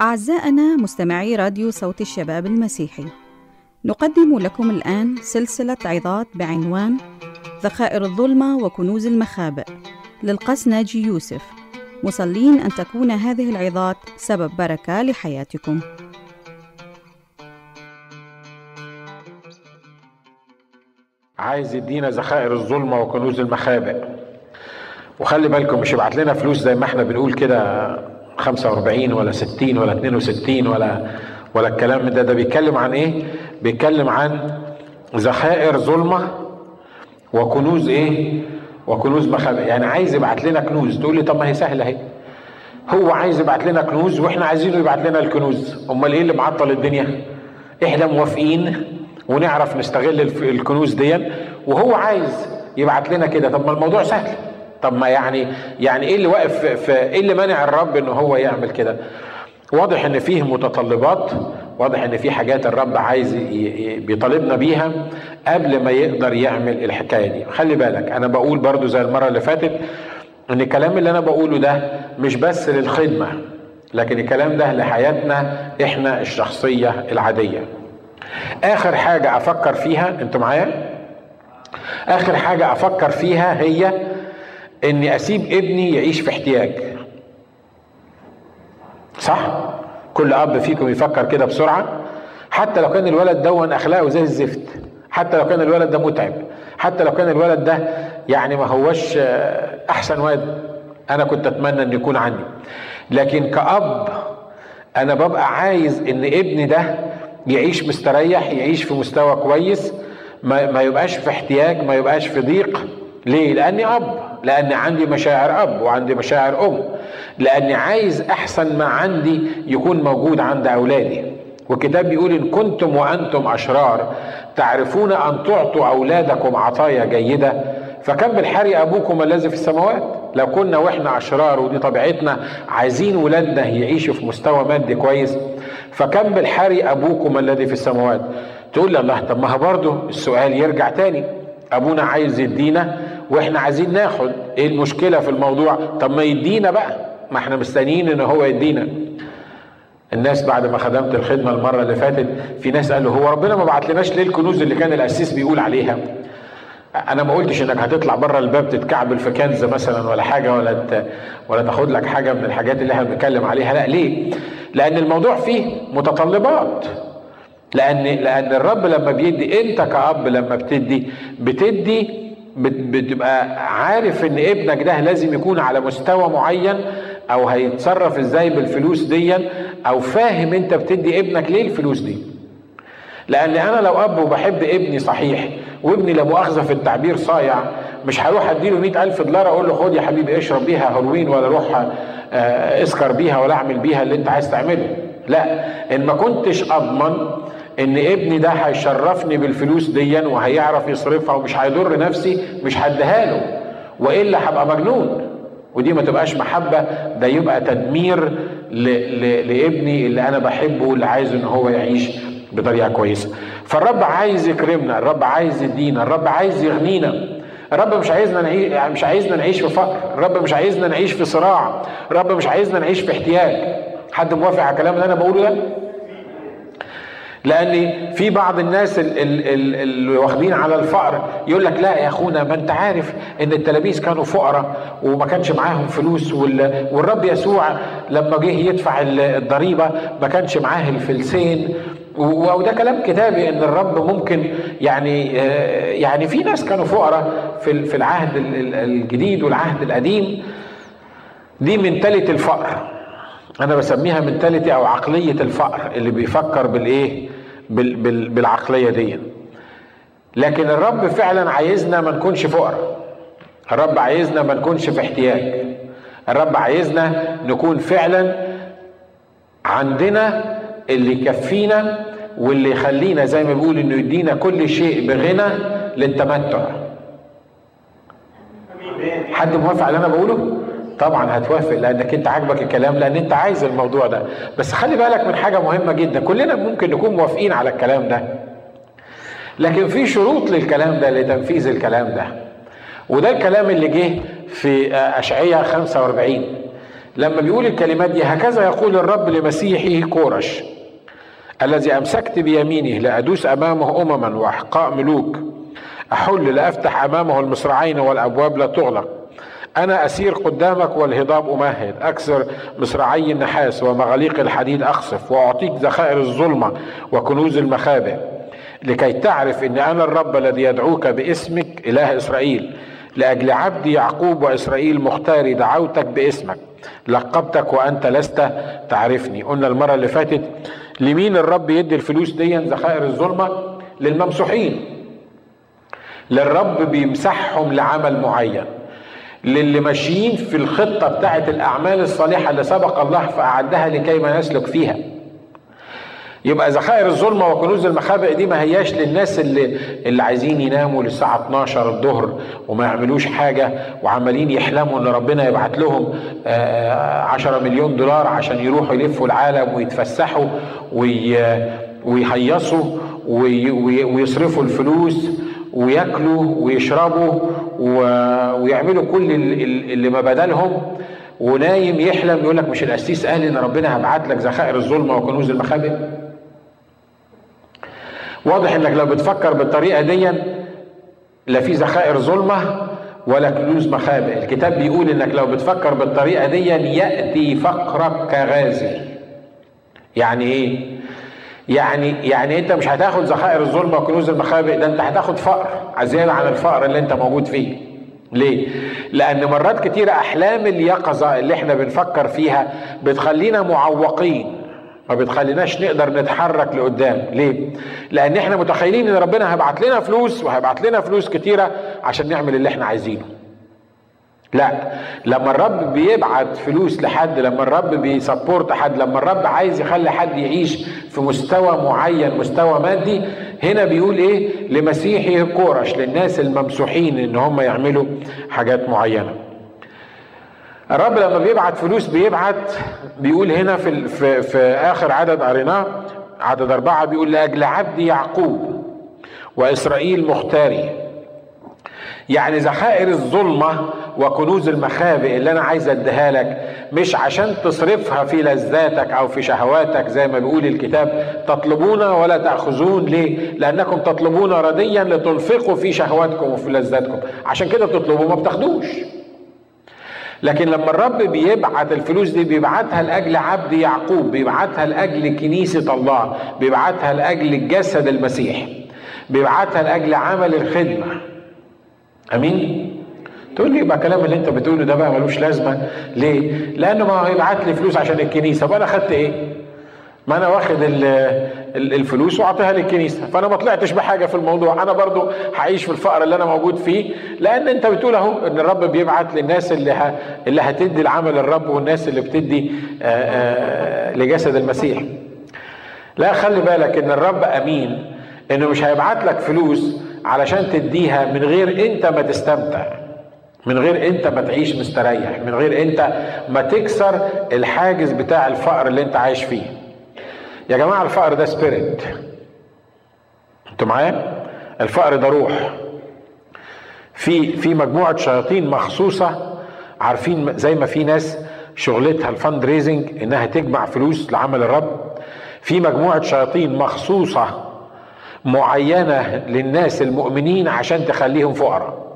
أعزائنا مستمعي راديو صوت الشباب المسيحي نقدم لكم الآن سلسلة عظات بعنوان ذخائر الظلمة وكنوز المخابئ للقس ناجي يوسف. مصلين أن تكون هذه العظات سبب بركة لحياتكم. عايز يدينا ذخائر الظلمة وكنوز المخابئ. وخلي بالكم مش يبعت لنا فلوس زي ما إحنا بنقول كده 45 ولا 60 ولا 62 ولا ولا الكلام ده. ده بيتكلم عن إيه؟ بيتكلم عن ذخائر ظلمة وكنوز إيه؟ وكنوز مخابئ. يعني عايز يبعت لنا كنوز. تقول لي طب ما هي سهلة أهي. هو عايز يبعت لنا كنوز وإحنا عايزينه يبعت لنا الكنوز. أمال إيه اللي معطل الدنيا؟ إحنا موافقين ونعرف نستغل الكنوز دي وهو عايز يبعت لنا كده. طب ما الموضوع سهل. طب ما يعني يعني إيه اللي واقف في- إيه اللي مانع الرب إن هو يعمل كده؟ واضح إن فيه متطلبات واضح إن في حاجات الرب عايز بيطالبنا بيها قبل ما يقدر يعمل الحكاية دي. خلي بالك أنا بقول برضو زي المرة اللي فاتت إن الكلام اللي أنا بقوله ده مش بس للخدمة لكن الكلام ده لحياتنا إحنا الشخصية العادية. آخر حاجة أفكر فيها أنتوا معايا؟ آخر حاجة أفكر فيها هي إني أسيب ابني يعيش في احتياج. صح؟ كل أب فيكم يفكر كده بسرعة. حتى لو كان الولد دون أخلاقه زي الزفت. حتى لو كان الولد ده متعب. حتى لو كان الولد ده يعني ما هوش آه، أحسن واد أنا كنت أتمنى ان يكون عندي. لكن كأب أنا ببقى عايز إن ابني ده يعيش مستريح يعيش في مستوى كويس ما, ما يبقاش في احتياج ما يبقاش في ضيق. ليه؟ لأني أب لأني عندي مشاعر أب وعندي مشاعر أم. لأني عايز أحسن ما عندي يكون موجود عند أولادي. والكتاب بيقول إن كنتم وأنتم أشرار تعرفون أن تعطوا أولادكم عطايا جيدة. فكم بالحري أبوكم الذي في السماوات؟ لو كنا وإحنا أشرار ودي طبيعتنا عايزين ولادنا يعيشوا في مستوى مادي كويس فكم بالحري أبوكم الذي في السماوات؟ تقول لي الله طب ما برضه السؤال يرجع تاني. أبونا عايز يدينا وإحنا عايزين ناخد. إيه المشكلة في الموضوع؟ طب ما يدينا بقى. ما إحنا مستنيين إن هو يدينا. الناس بعد ما خدمت الخدمة المرة اللي فاتت في ناس قالوا هو ربنا ما بعتلناش ليه الكنوز اللي كان القسيس بيقول عليها؟ أنا ما قلتش إنك هتطلع بره الباب تتكعبل في كنز مثلا ولا حاجة ولا ت... ولا تاخد لك حاجة من الحاجات اللي إحنا بنتكلم عليها. لا ليه؟ لأن الموضوع فيه متطلبات. لأن لأن الرب لما بيدي أنت كأب لما بتدي بتدي بت- بتبقى عارف إن ابنك ده لازم يكون على مستوى معين أو هيتصرف إزاي بالفلوس دي أو فاهم أنت بتدي ابنك ليه الفلوس دي. لأن أنا لو أب وبحب ابني صحيح وابني لا مؤاخذه في التعبير صايع مش هروح أديله مئة ألف دولار أقول له خد يا حبيبي اشرب بيها هيروين ولا روح آه، اسكر بيها ولا أعمل بيها اللي أنت عايز تعمله. لا إن ما كنتش أضمن إن ابني ده هيشرفني بالفلوس دي وهيعرف يصرفها ومش هيضر نفسي مش هديها له. وإلا هبقى مجنون. ودي ما تبقاش محبة ده يبقى تدمير ل... ل... لابني اللي أنا بحبه واللي عايز إن هو يعيش بطريقة كويسة. فالرب عايز يكرمنا الرب عايز يدينا الرب عايز يغنينا. الرب مش عايزنا نعيش مش عايزنا نعيش في فقر. الرب مش عايزنا نعيش في صراع. الرب مش عايزنا نعيش في احتياج. حد موافق على الكلام اللي أنا بقوله ده؟ لأن في بعض الناس ال- ال- ال- اللي واخدين على الفقر يقول لك لا يا اخونا ما انت عارف ان التلاميذ كانوا فقراء وما كانش معاهم فلوس وال- والرب يسوع لما جه يدفع ال- الضريبة ما كانش معاه الفلسين. وده كلام كتابي ان الرب ممكن يعني آه، يعني في ناس كانوا فقراء في ال- في العهد ال- ال- الجديد والعهد القديم. دي منتاليتي الفقر. أنا بسميها منتاليتي أو عقلية الفقر اللي بيفكر بالإيه؟ بال بال بالعقلية دي. لكن الرب فعلا عايزنا ما نكونش فقراء الرب عايزنا ما نكونش في احتياج. الرب عايزنا نكون فعلا عندنا اللي يكفينا واللي يخلينا زي ما بيقول إنه يدينا كل شيء بغنى للتمتع. حد موافق على اللي أنا بقوله؟ طبعا هتوافق لأنك أنت عاجبك الكلام لأن أنت عايز الموضوع ده. بس خلي بالك من حاجة مهمة جدا كلنا ممكن نكون موافقين على الكلام ده. لكن في شروط للكلام ده لتنفيذ الكلام ده. وده الكلام اللي جه في اشعياء 45 لما بيقول الكلمات دي هكذا يقول الرب لمسيحه كورش الذي أمسكت بيمينه لأدوس أمامه امما واحقاء ملوك أحل لأفتح أمامه المصراعين والأبواب لا تغلق. أنا أسير قدامك والهضاب أمهد. أكسر مصراعي النحاس ومغاليق الحديد أخصف وأعطيك ذخائر الظلمة وكنوز المخابئ لكي تعرف إن أنا الرب الذي يدعوك باسمك إله إسرائيل. لأجل عبدي يعقوب وإسرائيل مختاري دعوتك باسمك. لقبتك وأنت لست تعرفني. قلنا المرة اللي فاتت لمين الرب يدي الفلوس دي ذخائر الظلمة؟ للممسوحين. للرب بيمسحهم لعمل معين. للي ماشيين في الخطة بتاعه الأعمال الصالحة اللي سبق الله فأعدها لكي ما نسلك فيها. يبقى ذخائر الظلمة وكنوز المخابئ دي ما هياش للناس اللي اللي عايزين يناموا للساعة 12 الظهر وما يعملوش حاجة وعمالين يحلموا إن ربنا يبعت لهم 10 مليون دولار عشان يروحوا يلفوا العالم ويتفسحوا ويهيصوا ويصرفوا الفلوس وياكلوا ويشربوا ويعملوا كل اللي ما بدلهم ونايم يحلم يقول لك مش القسيس قال إن ربنا هبعت لك ذخائر الظلمه وكنوز المخابئ. واضح إنك لو بتفكر بالطريقة دي لا في ذخائر ظلمة ولا كنوز مخابئ. الكتاب بيقول إنك لو بتفكر بالطريقة دي يأتي فقرك كغازي. يعني إيه؟ يعني يعني انت مش هتاخد ذخائر الظلمة وكنوز المخابئ ده انت هتاخد فقر زياده عن الفقر اللي انت موجود فيه. ليه؟ لأن مرات كتيرة أحلام اليقظة اللي إحنا بنفكر فيها بتخلينا معوقين ما بتخليناش نقدر نتحرك لقدام. ليه؟ لأن إحنا متخيلين إن ربنا هيبعت لنا فلوس وهيبعت لنا فلوس كتيرة عشان نعمل اللي إحنا عايزينه. لا. لما الرب بيبعت فلوس لحد لما الرب بيسبورت حد لما الرب عايز يخلي حد يعيش في مستوى معين مستوى مادي هنا بيقول إيه؟ لمسيحي كورش للناس الممسوحين إن هم يعملوا حاجات معينة. الرب لما بيبعت فلوس بيبعت بيقول هنا في في, في آخر عدد قريناه عدد أربعة بيقول لأجل عبدي يعقوب وإسرائيل مختاري. يعني ذخائر الظلمة وكنوز المخابئ اللي أنا عايز أديها لك مش عشان تصرفها في لذاتك أو في شهواتك زي ما بيقول الكتاب تطلبون ولا تأخذون ليه؟ لأنكم تطلبون رديا لتنفقوا في شهواتكم وفي لذاتكم. عشان كده بتطلبوا ما بتاخدوش. لكن لما الرب بيبعت الفلوس دي بيبعتها لأجل عبد يعقوب بيبعتها لأجل كنيسة الله بيبعتها لأجل جسد المسيح بيبعتها لأجل عمل الخدمة. أمين؟ تقول لي يبقى الكلام اللي انت بتقوله ده بقى ملوش لازمة. ليه؟ لأنه ما هيبعت لي فلوس عشان الكنيسة. وأنا خدت إيه؟ ما أنا واخد الفلوس وأعطيها للكنيسة. فأنا ما طلعتش بحاجة في الموضوع. أنا برضو هعيش في الفقر اللي أنا موجود فيه. لأن أنت بتقول أهو إن الرب بيبعت للناس اللي ه... اللي هتدي العمل الرب والناس اللي بتدي آآ آآ لجسد المسيح. لا خلي بالك إن الرب أمين. إنه مش هيبعت لك فلوس علشان تديها من غير انت ما تستمتع. من غير انت ما تعيش مستريح. من غير انت ما تكسر الحاجز بتاع الفقر اللي انت عايش فيه. يا جماعة الفقر ده spirit أنتوا معايا؟ الفقر ده روح. في في مجموعة شياطين مخصوصة عارفين زي ما في ناس شغلتها ال fundraising إنها تجمع فلوس لعمل الرب. في مجموعة شياطين مخصوصة معينة للناس المؤمنين عشان تخليهم فقراء.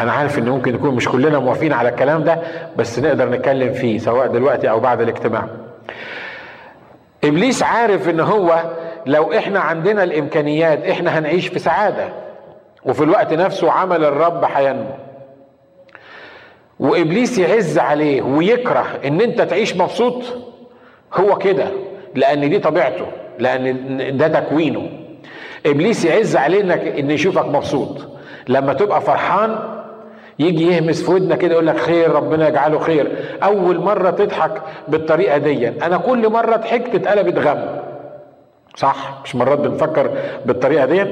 أنا عارف إن ممكن يكون مش كلنا موافقين على الكلام ده بس نقدر نتكلم فيه سواء دلوقتي أو بعد الاجتماع. إبليس عارف إن هو لو إحنا عندنا الإمكانيات إحنا هنعيش في سعادة وفي الوقت نفسه عمل الرب هينمو وإبليس يعز عليه ويكره إن أنت تعيش مبسوط هو كده لأن دي طبيعته لأن ده تكوينه. إبليس يعز عليه انك إن يشوفك مبسوط. لما تبقى فرحان يجي يهمس في ودنك كده يقول لك خير ربنا يجعله خير. أول مرة تضحك بالطريقة دي. أنا كل مرة ضحكت اتقلبت غم. صح؟ مش مرات بنفكر بالطريقة دي.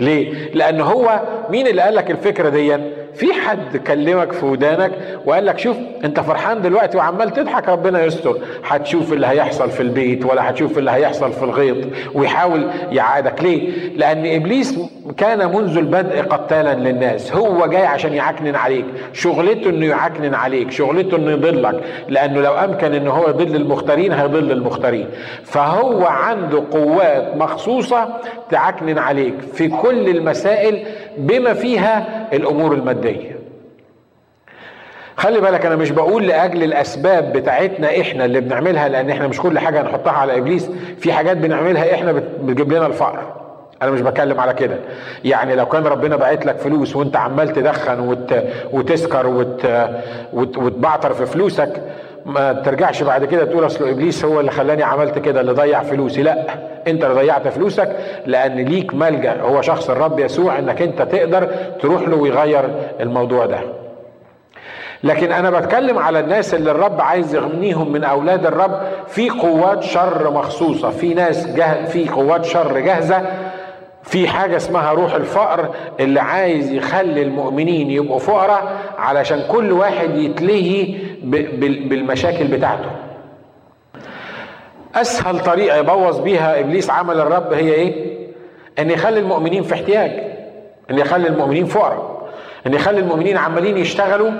ليه؟ لأن هو مين اللي قال لك الفكرة دي؟ في حد كلمك في ودانك وقال لك شوف انت فرحان دلوقتي وعمال تضحك ربنا يستر هتشوف اللي هيحصل في البيت ولا هتشوف اللي هيحصل في الغيط ويحاول يعادك. ليه؟ لأن إبليس كان منذ البدء قتالا للناس هو جاي عشان يعكنن عليك. شغلته إنه يعكنن عليك شغلته إنه يضلك لأنه لو أمكن إنه هو يضل المختارين هيضل المختارين فهو عنده قوات مخصوصة تعكنن عليك في كل المسائل بما فيها الأمور المادية. خلي بالك أنا مش بقول لأجل الأسباب بتاعتنا إحنا اللي بنعملها لأن إحنا مش كل حاجة هنحطها على إبليس. في حاجات بنعملها إحنا بتجيب لنا الفقر. أنا مش بتكلم على كده. يعني لو كان ربنا باعت لك فلوس وأنت عمال تدخن وت... وتسكر وت... وت... وتبعتر في فلوسك ما ترجعش بعد كده تقول أصل إبليس هو اللي خلاني عملت كده اللي ضيع فلوسي. لا أنت اللي ضيعت فلوسك لأن ليك ملجأ. هو شخص الرب يسوع إنك أنت تقدر تروح له ويغير الموضوع ده. لكن أنا بتكلم على الناس اللي الرب عايز يغنيهم من أولاد الرب. في قوات شر مخصوصة في ناس جه في قوات شر جاهزة. في حاجة اسمها روح الفقر اللي عايز يخلي المؤمنين يبقوا فقراء علشان كل واحد يتلهي بالمشاكل بتاعته. أسهل طريقة يبوظ بيها إبليس عمل الرب هي إيه؟ إن يخلي المؤمنين في احتياج إن يخلي المؤمنين فقراء إن يخلي المؤمنين عمالين يشتغلوا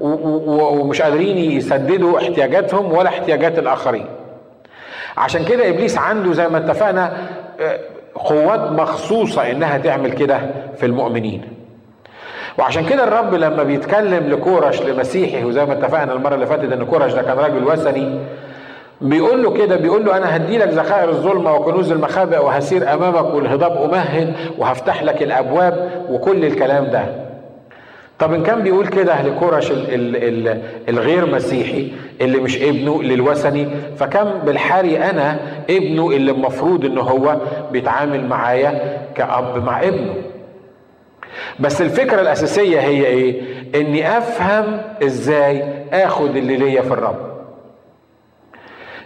ومش قادرين يسددوا احتياجاتهم ولا احتياجات الآخرين. عشان كده إبليس عنده زي ما اتفقنا قوات مخصوصة إنها تعمل كده في المؤمنين. وعشان كده الرب لما بيتكلم لكورش لمسيحي وزي ما اتفقنا المرة اللي فاتت إن كورش ده كان راجل وثني بيقول له كده بيقول له أنا هدي لك ذخائر الظلمة وكنوز المخابئ وهسير أمامك والهضاب أمهد وهفتح لك الأبواب وكل الكلام ده. طب إن كان بيقول كده لكورش الغير مسيحي اللي مش ابنه للوثني فكم بالحري أنا ابنه اللي المفروض ان هو بيتعامل معايا كأب مع ابنه. بس الفكرة الأساسية هي إيه؟ إني أفهم إزاي آخد اللي ليا في الرب.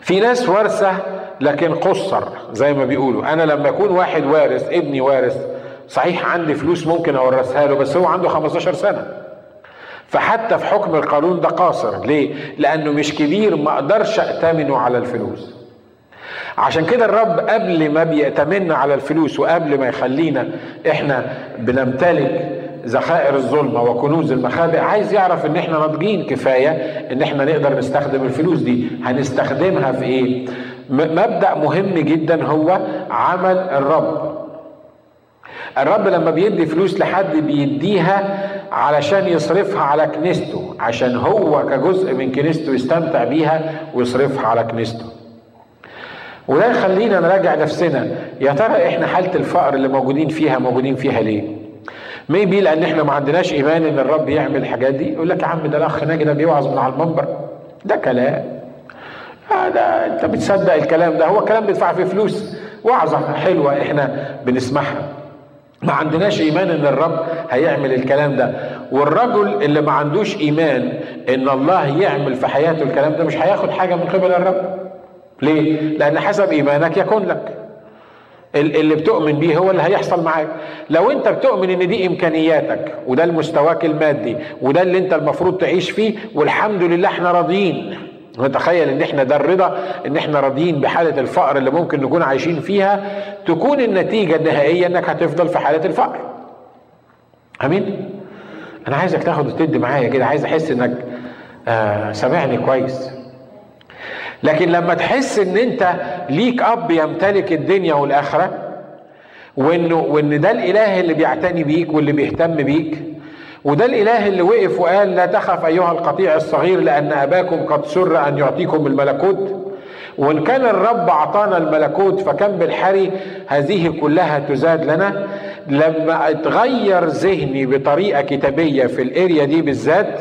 في ناس وارثة لكن قصر زي ما بيقولوا. أنا لما يكون واحد وارث ابني وارث صحيح عندي فلوس ممكن أورثها له بس هو عنده 15 سنة. فحتى في حكم القانون ده قاصر. ليه؟ لأنه مش كبير ما أقدرش اتمنه على الفلوس. عشان كده الرب قبل ما بيأتمنا على الفلوس وقبل ما يخلينا إحنا بنمتلك ذخائر الظلمة وكنوز المخابئ عايز يعرف ان إحنا ناضجين كفاية ان إحنا نقدر نستخدم الفلوس دي. هنستخدمها في إيه؟ مبدأ مهم جدا هو عمل الرب. الرب لما بيدي فلوس لحد بيديها علشان يصرفها على كنيسته عشان هو كجزء من كنيسته يستمتع بيها ويصرفها على كنيسته. وده يخلينا نراجع نفسنا. يا ترى إحنا حالة الفقر اللي موجودين فيها موجودين فيها ليه؟ ميبي لأن إحنا ما عندناش إيمان إن الرب يعمل الحاجات دي. يقول لك يا عم ده الأخ ناجي ده بيوعظ من على المنبر. ده كلام. آه أنت بتصدق الكلام ده. هو كلام بيدفع فيه فلوس. وعظة حلوة إحنا بنسمعها. ما عندناش إيمان إن الرب هيعمل الكلام ده. والرجل اللي ما عندوش إيمان إن الله يعمل في حياته الكلام ده مش هياخد حاجة من قبل الرب. ليه؟ لأن حسب إيمانك يكون لك. اللي بتؤمن بيه هو اللي هيحصل معاك. لو أنت بتؤمن إن دي إمكانياتك وده المستواك المادي وده اللي أنت المفروض تعيش فيه والحمد لله إحنا راضيين. نتخيل إن إحنا ده الرضا؟ إن إحنا راضيين بحالة الفقر اللي ممكن نكون عايشين فيها؟ تكون النتيجة النهائية إنك هتفضل في حالة الفقر. آمين؟ أنا عايزك تاخد وتدي معايا كده. عايز أحس إنك آه سامعني كويس. لكن لما تحس إن أنت ليك أب يمتلك الدنيا والآخرة وانه وإن ده الإله اللي بيعتني بيك واللي بيهتم بيك وده الإله اللي وقف وقال لا تخف أيها القطيع الصغير لأن أباكم قد سر أن يعطيكم الملكوت. وإن كان الرب أعطانا الملكوت فكم بالحري هذه كلها تزاد لنا. لما اتغير ذهني بطريقة كتابية في الآريا دي بالذات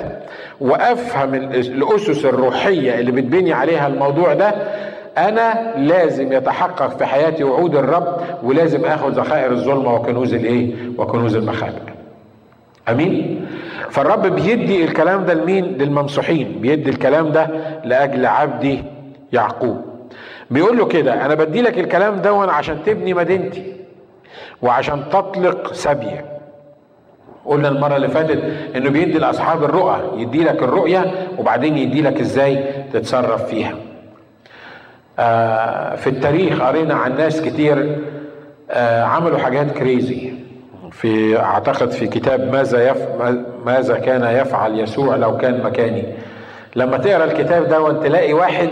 وأفهم الأسس الروحية اللي بتبني عليها الموضوع ده أنا لازم يتحقق في حياتي وعود الرب ولازم آخذ ذخائر الظلمة وكنوز الإيه؟ وكنوز المخابئ. أمين؟ فالرب بيدي الكلام ده لمين؟ للممسوحين. بيدي الكلام ده لأجل عبدي يعقوب. بيقول له كده أنا بدي لك الكلام ده عشان تبني مدينتي وعشان تطلق سبيه قلنا المرة اللي فاتت إنه بيدي لأصحاب الرؤى يدي لك الرؤية وبعدين يدي لك إزاي تتصرف فيها. آه في التاريخ قرينا عن ناس كتير آه عملوا حاجات كريزي في أعتقد في كتاب ماذا يف ماذا كان يفعل يسوع لو كان مكاني. لما تقرأ الكتاب ده تلاقي واحد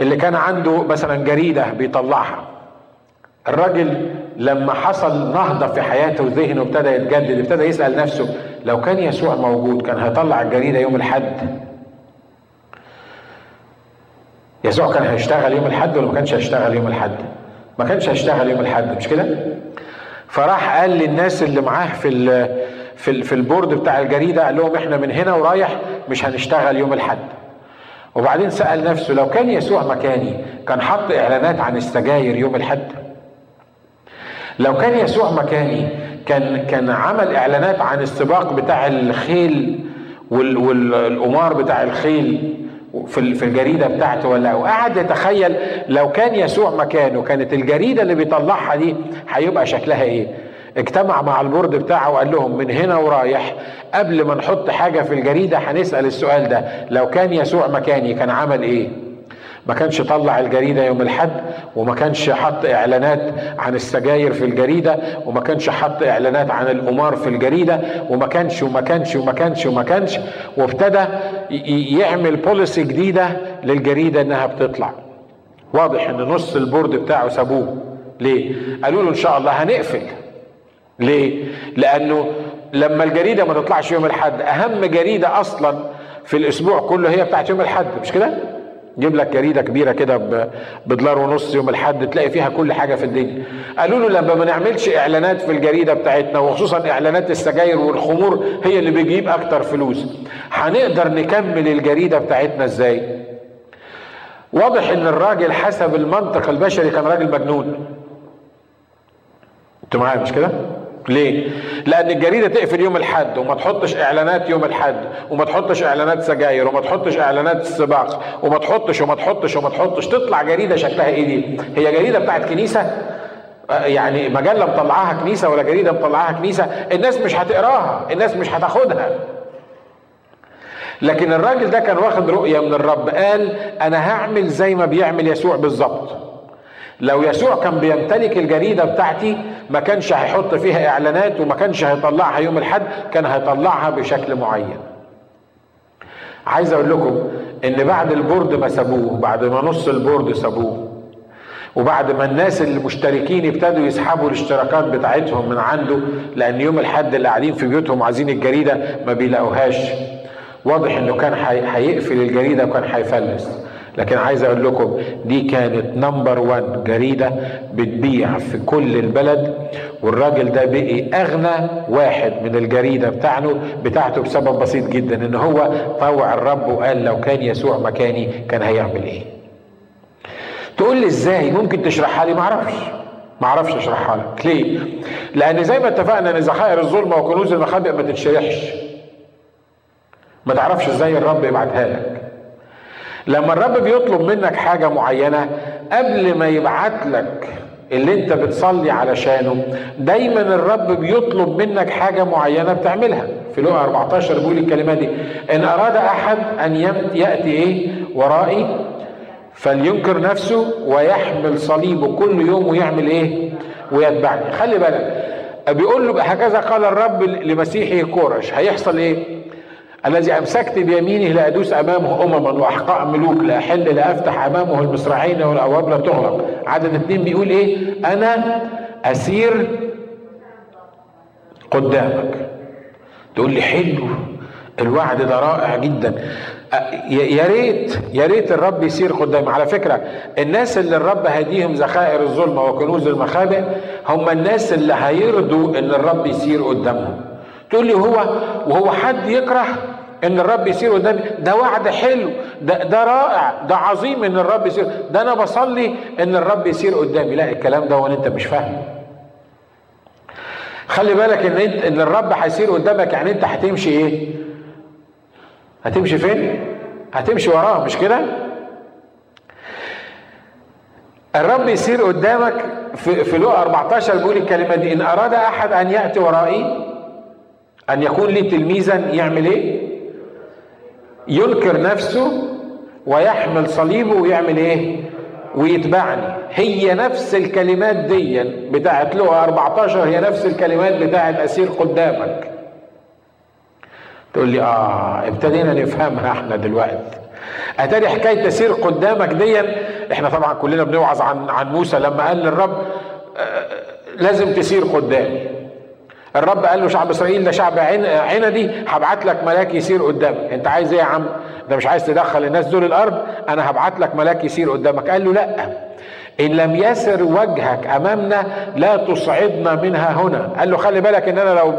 اللي كان عنده مثلا جريدة بيطلعها. الراجل لما حصل نهضة في حياته وذهنه ابتدى يتجدد ابتدى يسأل نفسه لو كان يسوع موجود كان هيطلع الجريدة يوم الحد؟ يسوع كان هيشتغل يوم الحد ولا ما كانش هيشتغل يوم الحد؟ ما كانش هيشتغل يوم الحد مش كده؟ فراح قال للناس اللي معاه في في في البورد بتاع الجريدة قال لهم إحنا من هنا ورايح مش هنشتغل يوم الحد. وبعدين سأل نفسه لو كان يسوع مكاني كان حط إعلانات عن السجاير يوم الحد؟ لو كان يسوع مكاني كان كان عمل إعلانات عن السباق بتاع الخيل والقمار بتاع الخيل في في الجريدة بتاعته ولا وقعد يتخيل لو كان يسوع مكانه كانت الجريدة اللي بيطلعها دي هيبقى شكلها إيه؟ اجتمع مع البورد بتاعه وقال لهم من هنا ورايح قبل ما نحط حاجة في الجريدة هنسأل السؤال ده لو كان يسوع مكاني كان عمل إيه؟ ما كانش طلع الجريدة يوم الحد وما كانش حط إعلانات عن السجاير في الجريدة وما كانش حط إعلانات عن القمار في الجريدة وما كانش وما كانش وما كانش وما كانش وابتدى يعمل بوليسي جديدة للجريدة إنها بتطلع. واضح إن نص البورد بتاعه سابوه. ليه؟ قالوا له إن شاء الله هنقفل. ليه؟ لأنه لما الجريدة ما تطلعش يوم الحد أهم جريدة أصلا في الأسبوع كله هي بتاعت يوم الحد مش كده؟ جيب لك جريدة كبيرة كده بدولار ونص يوم الحد تلاقي فيها كل حاجة في الدنيا. قالوا له لما ما نعملش إعلانات في الجريدة بتاعتنا وخصوصا إعلانات السجاير والخمور هي اللي بيجيب أكتر فلوس. هنقدر نكمل الجريدة بتاعتنا إزاي؟ واضح إن الراجل حسب المنطق البشري كان راجل مجنون. أنتوا معايا مش كده؟ ليه؟ لأن الجريدة تقفل يوم الحد وما تحطش إعلانات يوم الحد وما تحطش إعلانات سجاير وما تحطش إعلانات سباق وما تحطش وما تحطش وما تحطش تطلع جريدة شكلها إيه دي؟ هي جريدة بتاعت كنيسة؟ يعني مجلة مطلعاها كنيسة ولا جريدة مطلعاها كنيسة الناس مش هتقراها الناس مش هتاخدها لكن الراجل ده كان واخد رؤية من الرب قال أنا هعمل زي ما بيعمل يسوع بالظبط لو يسوع كان بيمتلك الجريدة بتاعتي ما كانش هيحط فيها إعلانات وما كانش هيطلعها يوم الحد كان هيطلعها بشكل معين. عايز أقول لكم إن بعد ال board ما سابوه بعد ما نص ال board سابوه وبعد ما الناس المشتركين ابتدوا يسحبوا الاشتراكات بتاعتهم من عنده لأن يوم الحد اللي قاعدين في بيوتهم عايزين الجريدة ما بيلاقوهاش. واضح إنه كان هيقفل الجريدة وكان هيفلس. لكن عايز أقول لكم دي كانت number 1 جريدة بتبيع في كل البلد والراجل ده بقي أغنى واحد من الجريدة بتاعته بتاعته بسبب بسيط جدا إن هو طوع الرب وقال لو كان يسوع مكاني كان هيعمل إيه. تقول لي إزاي؟ ممكن تشرحها لي؟ معرفش ما أعرفش أشرحها لك. ليه؟ لأن زي ما اتفقنا إن ذخائر الظلمة وكنوز المخابئ ما تتشرحش. ما تعرفش إزاي الرب يبعتها لك. لما الرب بيطلب منك حاجة معينة قبل ما يبعت لك اللي انت بتصلي علشانه دايما الرب بيطلب منك حاجة معينة بتعملها. في لقا 14 بيقول الكلمة دي إن أراد أحد أن يأتي إيه؟ ورائي فلينكر نفسه ويحمل صليبه كل يوم ويعمل إيه؟ ويتبعني. خلي بالك بيقول له هكذا قال الرب لمسيحه كورش هيحصل إيه؟ الذي أمسكت بيمينه لادوس أمامه أمما وأحقاء ملوك لا احل لا أفتح أمامه المصراعين والابواب لا تغلق. عدد اتنين بيقول إيه؟ أنا أسير قدامك. تقول لي حلو الوعد ده رائع جدا. يا ريت يا ريت الرب يسير قدام على فكرة الناس اللي الرب هديهم ذخائر الظلمة وكنوز المخابئ هم الناس اللي هيرضوا إن الرب يسير قدامهم. تقول لي هو وهو حد يكره؟ إن الرب يسير قدامي. ده وعد حلو. ده ده رائع. ده عظيم إن الرب يسير. ده أنا بصلي إن الرب يسير قدامي. لا الكلام ده وانت مش فاهم. خلي بالك إن انت إن الرب هيسير قدامك. يعني أنت هتمشي إيه؟ هتمشي فين؟ هتمشي وراه. مش كده؟ الرب يسير قدامك في في لقا 14 بيقول الكلمة دي. إن أراد أحد أن يأتي ورائي أن يكون لي تلميذا يعمل إيه؟ ينكر نفسه ويحمل صليبه ويعمل إيه؟ ويتبعني. هي نفس الكلمات دي بتاعت لقى 14 هي نفس الكلمات بتاعت أسير قدامك. تقول لي آه ابتدينا نفهمها إحنا دلوقتي. أتاري حكاية تسير قدامك دي؟ إحنا طبعا كلنا بنوعظ عن عن موسى لما قال للرب آه لازم تسير قدامي. الرب قال له شعب إسرائيل ده شعب عندي هبعت لك ملاك يسير قدامك. أنت عايز إيه يا عم؟ ده مش عايز تدخل الناس دول الأرض أنا هبعت لك ملاك يسير قدامك. قال له لأ. إن لم يسر وجهك أمامنا لا تصعدنا منها هنا. قال له خلي بالك إن أنا لو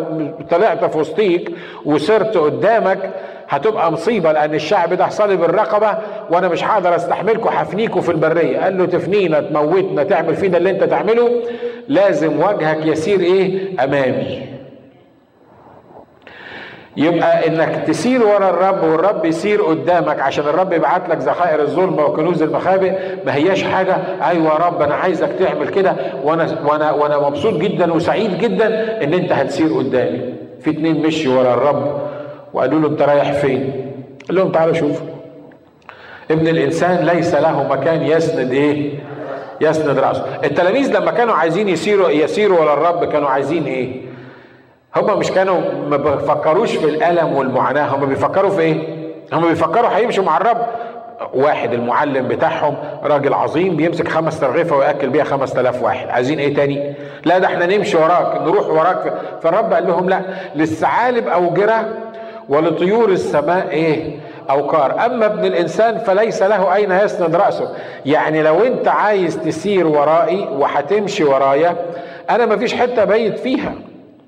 طلعت في وسطيك وسرت قدامك هتبقى مصيبة لأن الشعب ده صلب الرقبه وأنا مش هقدر أستحملكم هفنيكوا في البرية. قال له تفنينا تموتنا تعمل فينا اللي أنت تعمله لازم وجهك يسير إيه؟ أمامي. يبقى إنك تسير ورا الرب والرب يسير قدامك عشان الرب يبعت لك ذخائر الظلمة وكنوز المخابئ ما هياش حاجة أيوه يا رب أنا عايزك تعمل كده وأنا وأنا وأنا مبسوط جدا وسعيد جدا إن أنت هتسير قدامي في اتنين مشي ورا الرب وقالوا له أنت رايح فين؟ قال لهم تعالوا شوفوا ابن الإنسان ليس له مكان يسند إيه؟ يسند رأسه التلاميذ لما كانوا عايزين يسيروا يسيروا ورا الرب كانوا عايزين إيه؟ هم مش كانوا ما بيفكروش في الألم والمعاناة هم بيفكروا في إيه؟ هم بيفكروا هيمشوا مع الرب. واحد المعلم بتاعهم راجل عظيم بيمسك خمس ترغيفة ويأكل بيها خمس تلاف واحد. عايزين إيه تاني؟ لا ده إحنا نمشي وراك نروح وراك. فالرب قال لهم لا للثعالب أوجرة ولطيور السماء إيه؟ أوقار. أما ابن الإنسان فليس له أين يسند رأسه. يعني لو أنت عايز تسير ورائي وهتمشي ورايا أنا مفيش حتة بيت فيها.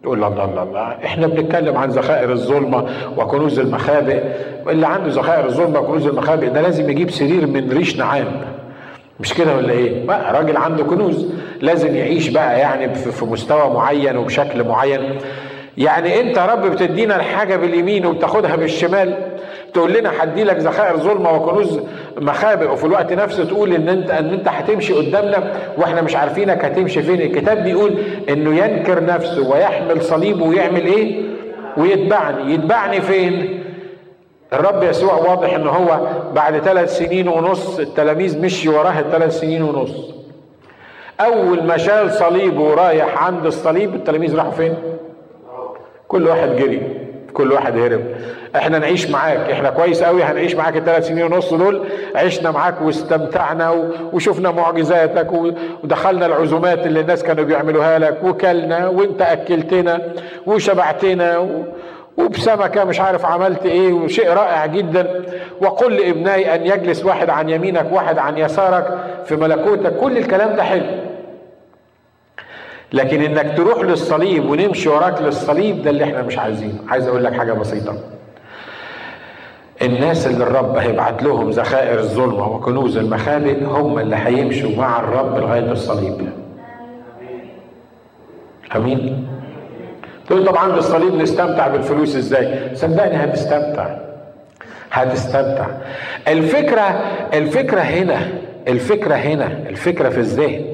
تقول الله الله الله إحنا بنتكلم عن ذخائر الظلمة وكنوز المخابئ. اللي عنده ذخائر الظلمة وكنوز المخابئ ده لازم يجيب سرير من ريش نعام. مش كده ولا إيه؟ بقى راجل عنده كنوز لازم يعيش بقى يعني في مستوى معين وبشكل معين. يعني انت رب بتدينا الحاجة باليمين وبتاخدها بالشمال تقول لنا هدي لك ذخائر ظلمة وكنوز مخابئ وفي الوقت نفسه تقول إن انت إن انت هتمشي قدامنا وإحنا مش عارفينك هتمشي فين. الكتاب بيقول إنه ينكر نفسه ويحمل صليبه ويعمل إيه؟ ويتبعني. يتبعني فين؟ الرب يسوع واضح إن هو بعد ثلاث سنين ونص التلاميذ مشي وراه الثلاث سنين ونص. أول ما شال صليبه ورايح عند الصليب التلاميذ راحوا فين؟ كل واحد جري. كل واحد هرب. إحنا نعيش معاك. إحنا كويس قوي هنعيش معاك الثلاث سنين ونص دول. عشنا معاك واستمتعنا وشفنا معجزاتك ودخلنا العزومات اللي الناس كانوا بيعملوها لك. وكلنا وإنت أكلتنا وشبعتنا وبسمكة مش عارف عملت إيه. وشيء رائع جدا. وقل لابنائي أن يجلس واحد عن يمينك واحد عن يسارك في ملكوتك. كل الكلام ده حلو. لكن إنك تروح للصليب ونمشي وراك للصليب ده اللي إحنا مش عايزينه. عايز أقول لك حاجة بسيطة. الناس اللي الرب هيبعت لهم ذخائر الظلمة وكنوز المخابئ هم اللي هيمشوا مع الرب لغاية الصليب. آمين. تقول طبعا بالصليب نستمتع بالفلوس إزاي؟ صدقني هتستمتع. هتستمتع. الفكرة الفكرة هنا الفكرة هنا الفكرة في الذهن.